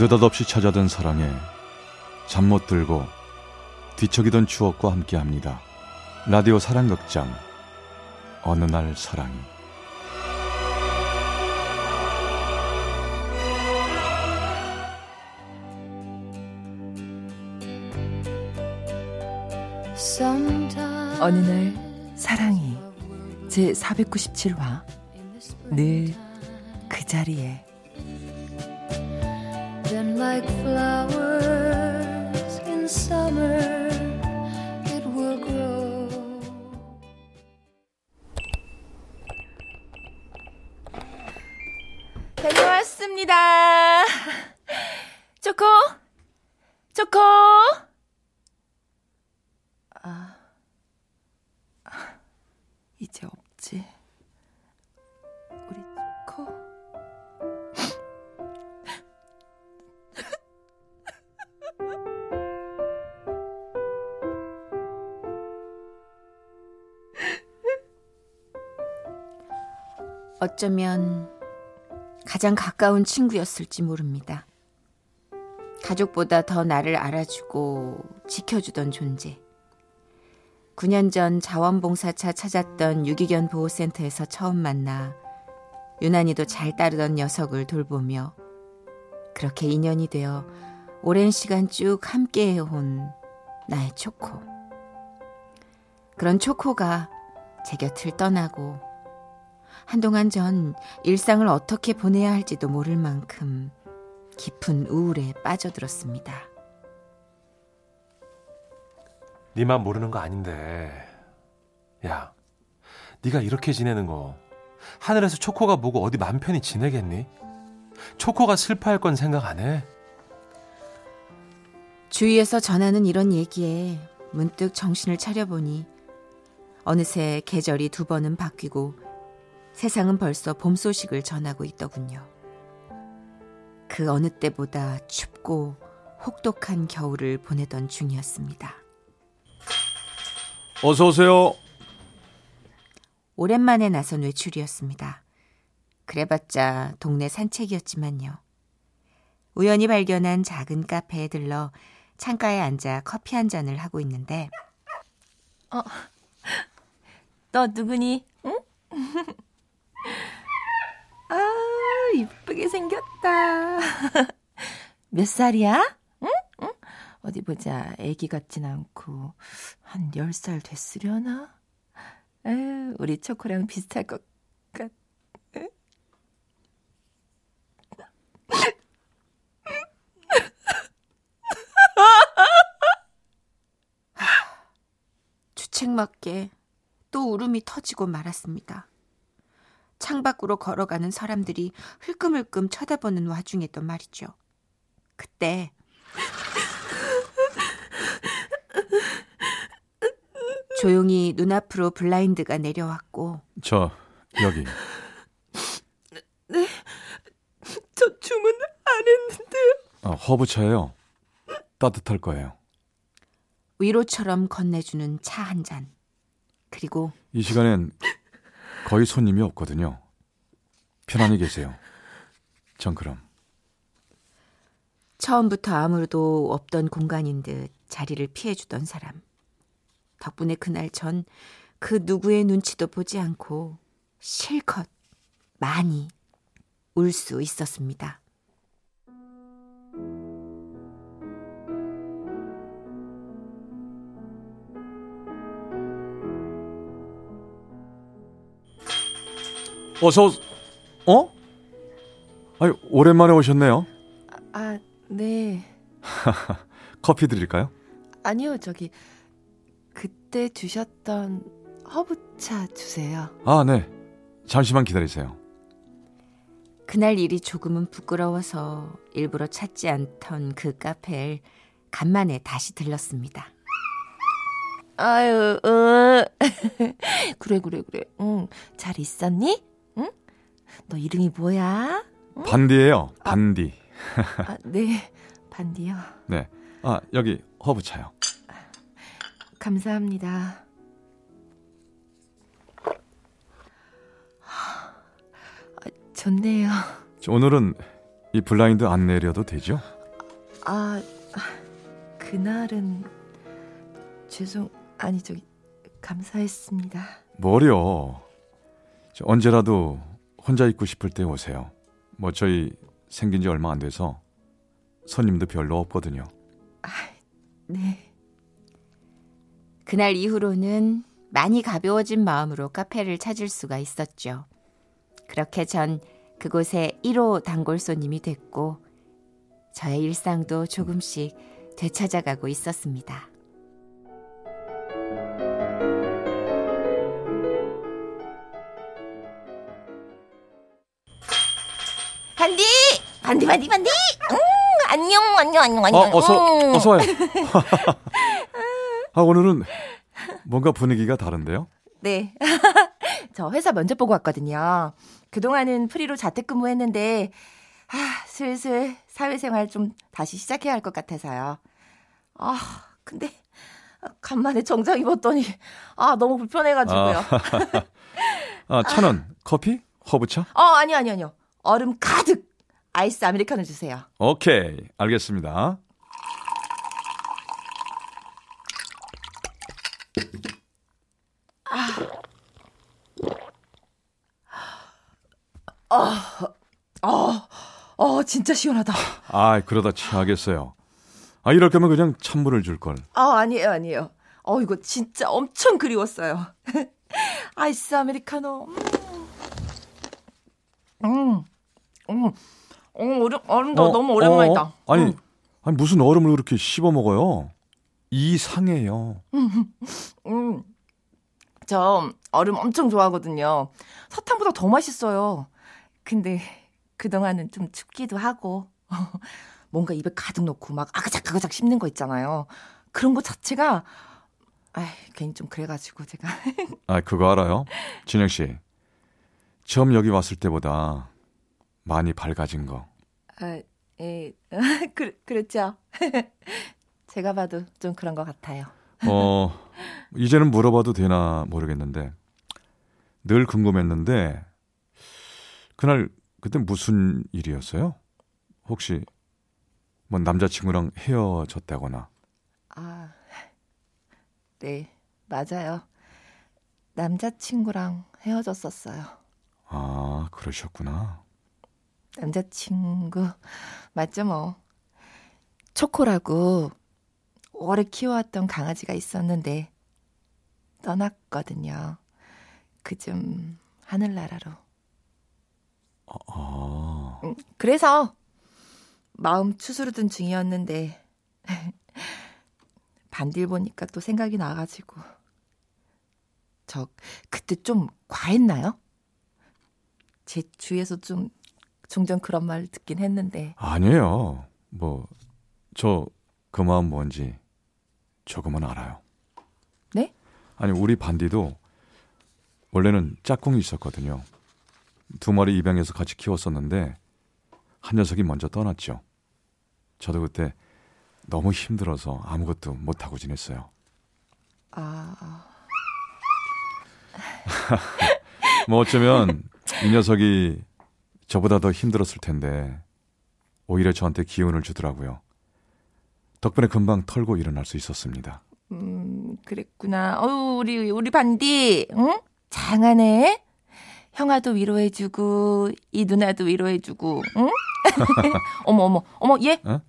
느닷없이 찾아든 사랑에 잠 못 들고 뒤척이던 추억과 함께 합니다. 라디오 사랑극장 어느 날 사랑이 어느 날 사랑이 제 497화 늘 그 자리에 like flowers in summer it will grow 다녀왔습니다. 초코 초코 어쩌면 가장 가까운 친구였을지 모릅니다. 가족보다 더 나를 알아주고 지켜주던 존재. 9년 전 자원봉사차 찾았던 유기견 보호센터에서 처음 만나 유난히도 잘 따르던 녀석을 돌보며 그렇게 인연이 되어 오랜 시간 쭉 함께 해온 나의 초코. 그런 초코가 제 곁을 떠나고 한동안 전 일상을 어떻게 보내야 할지도 모를 만큼 깊은 우울에 빠져들었습니다. 니만 모르는 거 아닌데. 야, 네가 이렇게 지내는 거 하늘에서 초코가 보고 어디 맘 편히 지내겠니? 초코가 슬퍼할 건 생각 안 해? 주위에서 전하는 이런 얘기에 문득 정신을 차려보니 어느새 계절이 두 번은 바뀌고 세상은 벌써 봄 소식을 전하고 있더군요. 그 어느 때보다 춥고 혹독한 겨울을 보내던 중이었습니다. 어서 오세요. 오랜만에 나선 외출이었습니다. 그래봤자 동네 산책이었지만요. 우연히 발견한 작은 카페에 들러 창가에 앉아 커피 한 잔을 하고 있는데 어, 너 누구니? 응? 아, 이쁘게 생겼다. 몇 살이야? 응? 응? 어디 보자. 애기 같진 않고 한 10살 됐으려나? 에휴, 우리 초코랑 비슷할 것 같. 주책맞게 또 울음이 터지고 말았습니다. 창밖으로 걸어가는 사람들이 흘끔흘끔 쳐다보는 와중에도 말이죠. 그때 조용히 눈앞으로 블라인드가 내려왔고 저 여기 네, 저 주문 안 했는데요. 아, 허브차예요. 따뜻할 거예요. 위로처럼 건네주는 차 한 잔. 그리고 이 시간엔 거의 손님이 없거든요. 편안히 계세요. 전 그럼. 처음부터 아무도 없던 공간인 듯 자리를 피해주던 사람. 덕분에 그날 전 그 누구의 눈치도 보지 않고 실컷 많이 울 수 있었습니다. 어서 어? 아니 오랜만에 오셨네요. 아, 네. 커피 드릴까요? 아니요, 저기 그때 주셨던 허브차 주세요. 아, 네. 잠시만 기다리세요. 그날 일이 조금은 부끄러워서 일부러 찾지 않던 그 카페를 간만에 다시 들렀습니다. 아유, 어. 그래, 그래, 그래. 응, 잘 있었니? 응? 너 이름이 뭐야? 응? 반디예요. 반디. 아, 네, 반디요. 네. 아, 여기 허브차요. 감사합니다. 아, 좋네요. 오늘은 이 블라인드 안 내려도 되죠? 아, 그날은 죄송 아니 저기 감사했습니다. 뭐려. 저 언제라도 혼자 있고 싶을 때 오세요. 뭐 저희 생긴 지 얼마 안 돼서 손님도 별로 없거든요. 네. 그날 이후로는 많이 가벼워진 마음으로 카페를 찾을 수가 있었죠. 그렇게 전 그곳에 1호 단골 손님이 됐고 저의 일상도 조금씩 되찾아가고 있었습니다. 반디! 반디, 반디, 반디! 음, 안녕, 안녕, 안녕, 어, 안녕. 어서 음. 어서 와요. 아, 오늘은 뭔가 분위기가 다른데요? 네. 저 회사 면접 보고 왔거든요. 그동안은 프리로 자택근무 했는데, 아, 슬슬 사회생활 좀 다시 시작해야 할 것 같아서요. 아, 근데, 간만에 정장 입었더니, 아, 너무 불편해가지고요. 아, 천원 커피? 허브차? 어, 아니요, 아니요, 아니요. 얼음 가득! 아이스 아메리카노 주세요. 오케이. 알겠습니다. 어, 어, 진짜 시원하다. 아, 그러다 취하겠어요. 아, 이럴 거면 그냥 찬물을 줄 걸. 아, 아니에요, 아니에요. 어, 이거 진짜 엄청 그리웠어요. 아이스 아메리카노. 음. 음. 음. 얼음, 얼음도 어, 너무 오랜만이다. 어, 어? 아니, 음. 아니 무슨 얼음을 그렇게 씹어 먹어요? 이상해요. 음. 저 얼음 엄청 좋아하거든요. 사탕보다 더 맛있어요. 근데 그동안은 좀 춥기도 하고 뭔가 입에 가득 넣고 막 아그작아그작 씹는 거 있잖아요. 그런 거 자체가 아, 괜히 좀 그래가지고 제가 아, 그거 알아요? 진영 씨. 처음 여기 왔을 때보다 많이 밝아진 거. 아, 예, 그, 그렇죠. 제가 봐도 좀 그런 것 같아요. 어, 이제는 물어봐도 되나 모르겠는데, 늘 궁금했는데, 그날, 그때 무슨 일이었어요? 혹시, 뭐 남자친구랑 헤어졌다거나. 아, 네, 맞아요. 남자친구랑 헤어졌었어요. 아, 그러셨구나. 남자친구, 맞죠, 뭐. 초코라고 오래 키워왔던 강아지가 있었는데, 떠났거든요. 그좀 하늘나라로. 아, 음, 그래서 마음 추스르던 중이었는데 반딜 보니까 또 생각이 나가지고 저 그때 좀 과했나요? 제 주위에서 좀 종종 그런 말 듣긴 했는데 아니에요. 뭐, 저 그 마음 뭔지 조금은 알아요. 네? 아니, 우리 반디도 원래는 짝꿍이 있었거든요. 두 마리 입양해서 같이 키웠었는데, 한 녀석이 먼저 떠났죠. 저도 그때 너무 힘들어서 아무것도 못하고 지냈어요. 아 뭐 어쩌면 이 녀석이 저보다 더 힘들었을 텐데, 오히려 저한테 기운을 주더라고요. 덕분에 금방 털고 일어날 수 있었습니다. 음, 그랬구나. 어우, 우리, 우리 반디, 응? 장하네? 형아도 위로해 주고, 이 누나도 위로해 주고, 응? 어머, 어머, 어머, 얘? 어?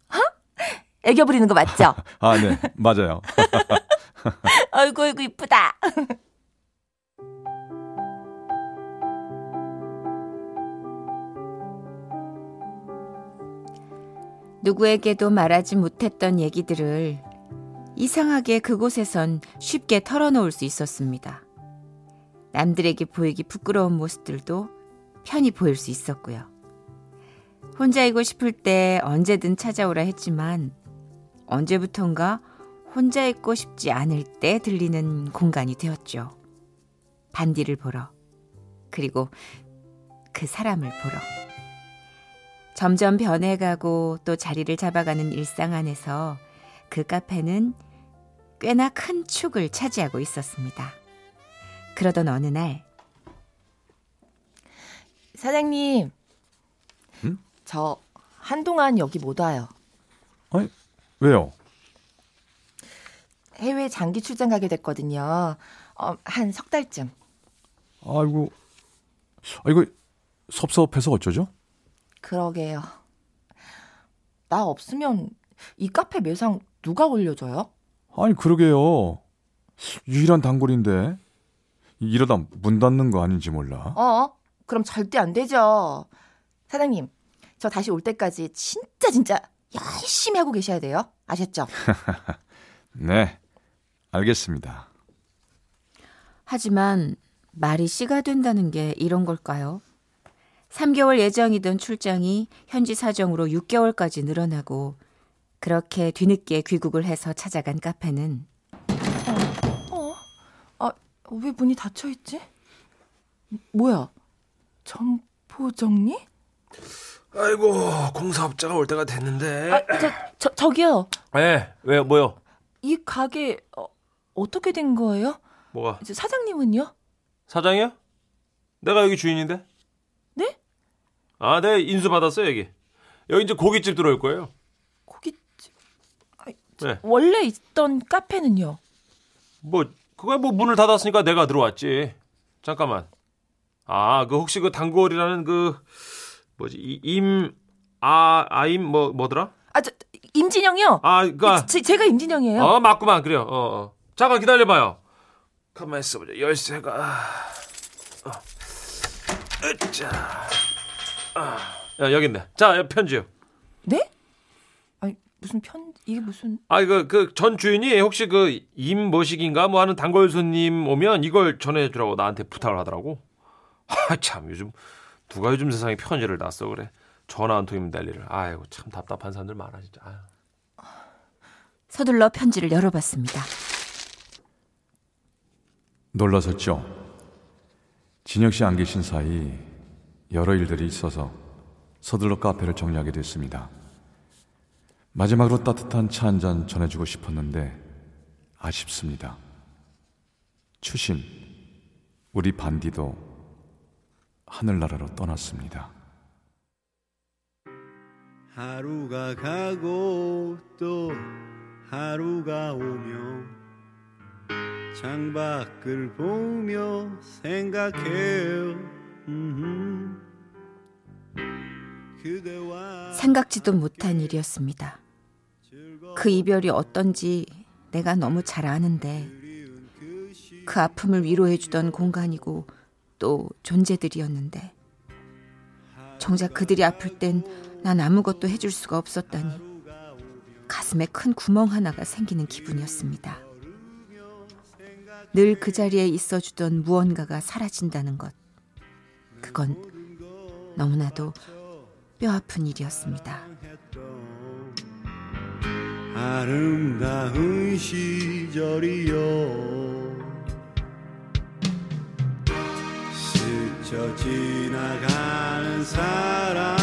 애교 부리는 거 맞죠? 아, 네, 맞아요. 아이고, 아이고, 이쁘다. 누구에게도 말하지 못했던 얘기들을 이상하게 그곳에선 쉽게 털어놓을 수 있었습니다. 남들에게 보이기 부끄러운 모습들도 편히 보일 수 있었고요. 혼자이고 싶을 때 언제든 찾아오라 했지만 언제부턴가 혼자 있고 싶지 않을 때 들리는 공간이 되었죠. 반디를 보러 그리고 그 사람을 보러 점점 변해가고 또 자리를 잡아가는 일상 안에서 그 카페는 꽤나 큰 축을 차지하고 있었습니다. 그러던 어느 날 사장님. 응? 저 한동안 여기 못 와요. 아니, 왜요? 해외 장기 출장 가게 됐거든요. 어, 한 석 달쯤. 아이고, 아이고, 섭섭해서 어쩌죠? 그러게요. 나 없으면 이 카페 매상 누가 올려줘요? 아니, 그러게요. 유일한 단골인데. 이러다 문 닫는 거 아닌지 몰라. 어? 그럼 절대 안 되죠. 사장님, 저 다시 올 때까지 진짜 진짜 열심히 하고 계셔야 돼요. 아셨죠? 네, 알겠습니다. 하지만 말이 씨가 된다는 게 이런 걸까요? 3개월 예정이던 출장이 현지 사정으로 6개월까지 늘어나고 그렇게 뒤늦게 귀국을 해서 찾아간 카페는 어? 아, 왜 문이 닫혀 있지? 뭐야? 점포 정리? 아이고 공사업자가 올 때가 됐는데. 아, 저, 저 저기요. 예, 왜요? 뭐요? 이 가게 어, 어떻게 된 거예요? 뭐가? 저 사장님은요? 사장이요? 내가 여기 주인인데. 네? 아, 네 인수 받았어요 여기. 여기 이제 고깃집 들어올 거예요. 고깃집. 아이, 네. 원래 있던 카페는요? 뭐 그거야 뭐 문을 닫았으니까 내가 들어왔지. 잠깐만. 아, 그 혹시 그 단골이라는 그 뭐지 임 아, 아임 뭐 뭐더라? 아, 저 임진영이요. 아, 그니까 제, 제가 임진영이에요. 어 맞구만 그래요. 어, 어. 잠깐 기다려 봐요. 가만 있어 보자. 열쇠가. 어. 으짜. 아, 야 여기 있네. 자 편지요. 네? 아니 무슨 편 이게 무슨 아 이거 그 전 주인이 혹시 그 임모식인가 뭐 하는 단골 손님 오면 이걸 전해 주라고 나한테 부탁을 하더라고. 아 참 요즘 누가 요즘 세상에 편지를 놨어 그래. 전화 한 통이면 될 일을. 아이고 참 답답한 사람들 많아 진짜. 아유. 서둘러 편지를 열어봤습니다. 놀라셨죠? 진혁 씨 안 계신 사이 여러 일들이 있어서 서둘러 카페를 정리하게 됐습니다. 마지막으로 따뜻한 차 한 잔 전해주고 싶었는데 아쉽습니다. 추신, 우리 반디도 하늘나라로 떠났습니다. 하루가 가고 또 하루가 오며 창밖을 보며 생각해요 생각지도 못한 일이었습니다. 그 이별이 어떤지 내가 너무 잘 아는데 그 아픔을 위로해주던 공간이고 또 존재들이었는데 정작 그들이 아플 땐 난 아무것도 해줄 수가 없었다니 가슴에 큰 구멍 하나가 생기는 기분이었습니다. 늘 그 자리에 있어주던 무언가가 사라진다는 것 그건 너무나도 뼈 아픈 일이었습니다. 아름다운 시절이요 스쳐 지나가는 사람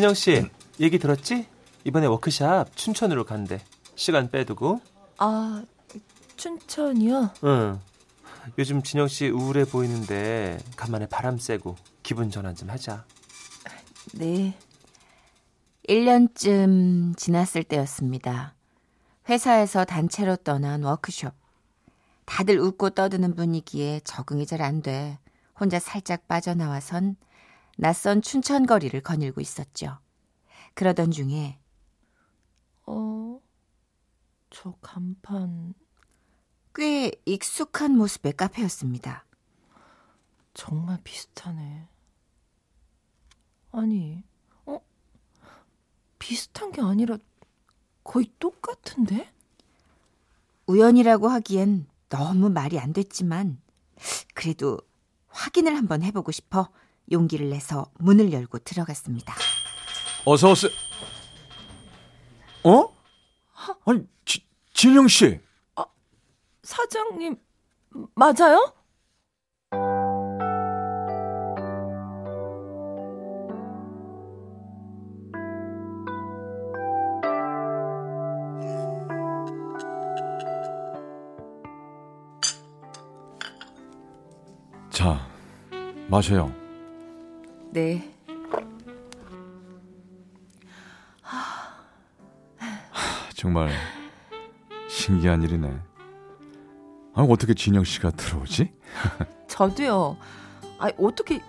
진영 씨 얘기 들었지? 이번에 워크샵 춘천으로 간대. 시간 빼두고. 아 춘천이요? 응. 요즘 진영 씨 우울해 보이는데 간만에 바람 쐬고 기분 전환 좀 하자. 네. 1년쯤 지났을 때였습니다. 회사에서 단체로 떠난 워크숍. 다들 웃고 떠드는 분위기에 적응이 잘 안 돼. 혼자 살짝 빠져나와선 낯선 춘천 거리를 거닐고 있었죠. 그러던 중에 어. 저 간판 꽤 익숙한 모습의 카페였습니다. 정말 비슷하네. 아니, 어? 비슷한 게 아니라 거의 똑같은데? 우연이라고 하기엔 너무 말이 안 됐지만 그래도 확인을 한번 해보고 싶어 용기를 내서 문을 열고 들어갔습니다. 어서 오세요. 어? 아니, 지, 진영 씨. 아, 사장님, 맞아요? 자, 마셔요. 네. 정말 신기한 일이네. 아, 어떻게 진영 씨가 들어오지? 저도요. 아, 어떻게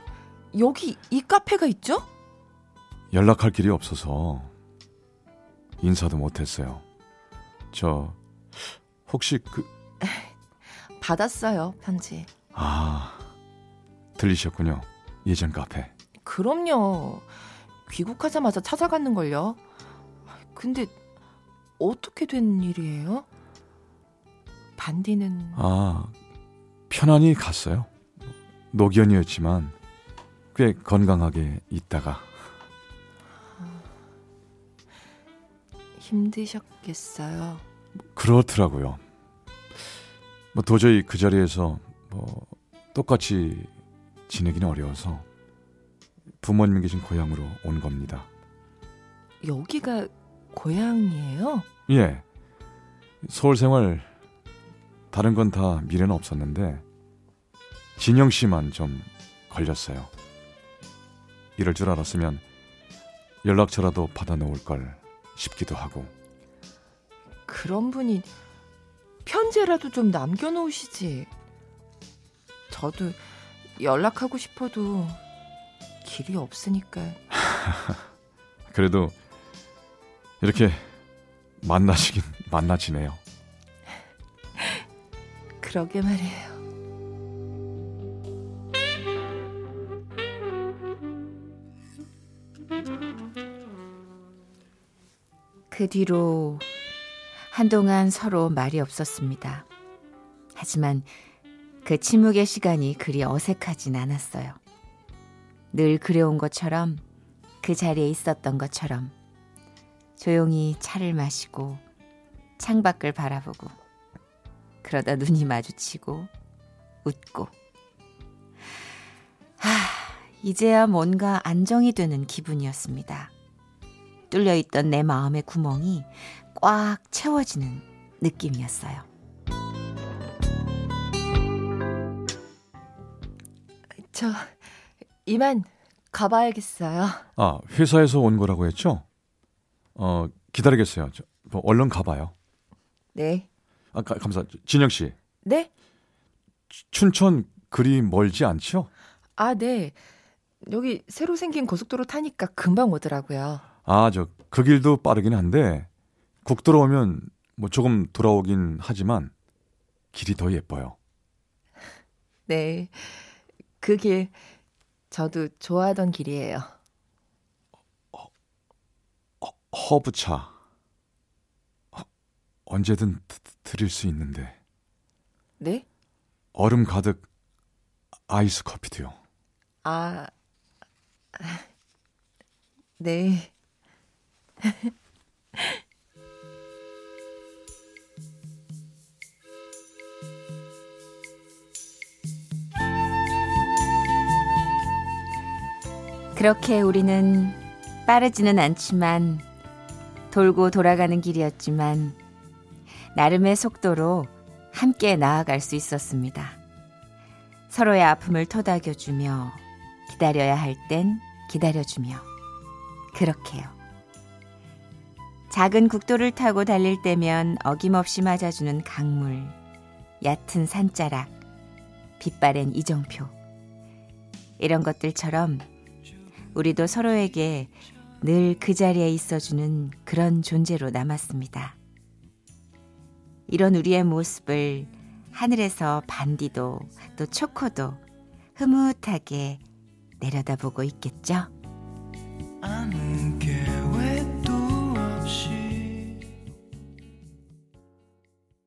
여기 이 카페가 있죠? 연락할 길이 없어서 인사도 못했어요. 저 혹시 그 받았어요, 편지. 아, 들리셨군요. 예전 카페. 그럼요. 귀국하자마자 찾아갔는 걸요. 근데 어떻게 된 일이에요? 반디는 아, 편안히 갔어요. 노견이었지만 꽤 건강하게 있다가 힘드셨겠어요. 그렇더라고요. 뭐 도저히 그 자리에서 뭐 똑같이 지내기는 어려워서 부모님 계신 고향으로 온 겁니다. 여기가 고향이에요? 예. 서울 생활 다른 건 다 미래는 없었는데 진영 씨만 좀 걸렸어요. 이럴 줄 알았으면 연락처라도 받아 놓을 걸 싶기도 하고. 그런 분이 편지라도 좀 남겨 놓으시지. 저도 연락하고 싶어도 길이 없으니까. 그래도 이렇게 만나시긴 만나지네요. 그러게 말이에요. 그 뒤로 한동안 서로 말이 없었습니다. 하지만 그 침묵의 시간이 그리 어색하진 않았어요. 늘 그래온 것처럼 그 자리에 있었던 것처럼 조용히 차를 마시고 창밖을 바라보고 그러다 눈이 마주치고 웃고 하, 이제야 뭔가 안정이 되는 기분이었습니다. 뚫려있던 내 마음의 구멍이 꽉 채워지는 느낌이었어요. 저 이만 가봐야겠어요. 아, 회사에서 온 거라고 했죠? 어, 기다리겠어요. 저, 뭐 얼른 가봐요. 네. 아, 가, 감사. 진영 씨, 네? 춘천 그리 멀지 않죠? 아, 네. 여기 새로 생긴 고속도로 타니까 금방 오더라고요. 아, 저 그 길도 빠르긴 한데 국도로 오면 뭐 조금 돌아오긴 하지만 길이 더 예뻐요. 네. 그길 저도 좋아하던 길이에요. 허브차 어, 언제든 드, 드릴 수 있는데 네? 얼음 가득 아이스 커피도요. 아. 네. 그렇게 우리는 빠르지는 않지만 돌고 돌아가는 길이었지만 나름의 속도로 함께 나아갈 수 있었습니다. 서로의 아픔을 토닥여주며 기다려야 할 땐 기다려주며 그렇게요. 작은 국도를 타고 달릴 때면 어김없이 맞아주는 강물, 얕은 산자락, 빛바랜 이정표. 이런 것들처럼 우리도 서로에게 늘 그 자리에 있어주는 그런 존재로 남았습니다. 이런 우리의 모습을 하늘에서 반디도 또 초코도 흐뭇하게 내려다보고 있겠죠?